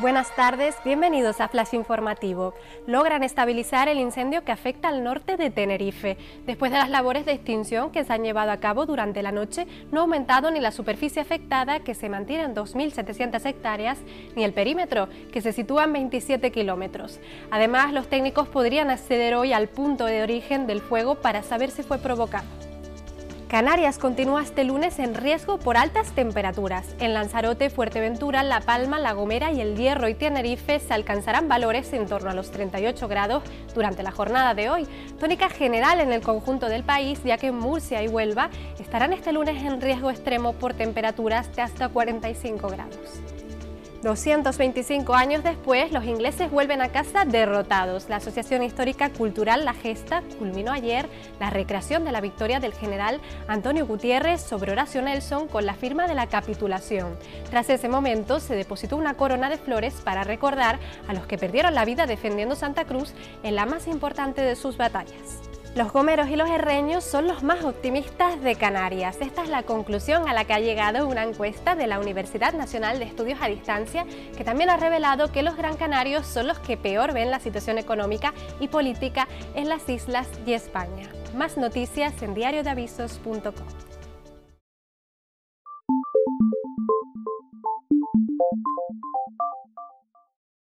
Buenas tardes, bienvenidos a Flash Informativo. Logran estabilizar el incendio que afecta al norte de Tenerife. Después de las labores de extinción que se han llevado a cabo durante la noche, no ha aumentado ni la superficie afectada, que se mantiene en 2.700 hectáreas, ni el perímetro, que se sitúa en 27 kilómetros. Además, los técnicos podrían acceder hoy al punto de origen del fuego para saber si fue provocado. Canarias continúa este lunes en riesgo por altas temperaturas. En Lanzarote, Fuerteventura, La Palma, La Gomera y El Hierro y Tenerife se alcanzarán valores en torno a los 38 grados durante la jornada de hoy. Tónica general en el conjunto del país, ya que Murcia y Huelva estarán este lunes en riesgo extremo por temperaturas de hasta 45 grados. 225 años después, los ingleses vuelven a casa derrotados. La Asociación Histórica Cultural La Gesta culminó ayer la recreación de la victoria del general Antonio Gutiérrez sobre Horacio Nelson con la firma de la capitulación. Tras ese momento, se depositó una corona de flores para recordar a los que perdieron la vida defendiendo Santa Cruz en la más importante de sus batallas. Los gomeros y los herreños son los más optimistas de Canarias. Esta es la conclusión a la que ha llegado una encuesta de la Universidad Nacional de Estudios a Distancia, que también ha revelado que los gran canarios son los que peor ven la situación económica y política en las islas y España. Más noticias en diariodeavisos.com.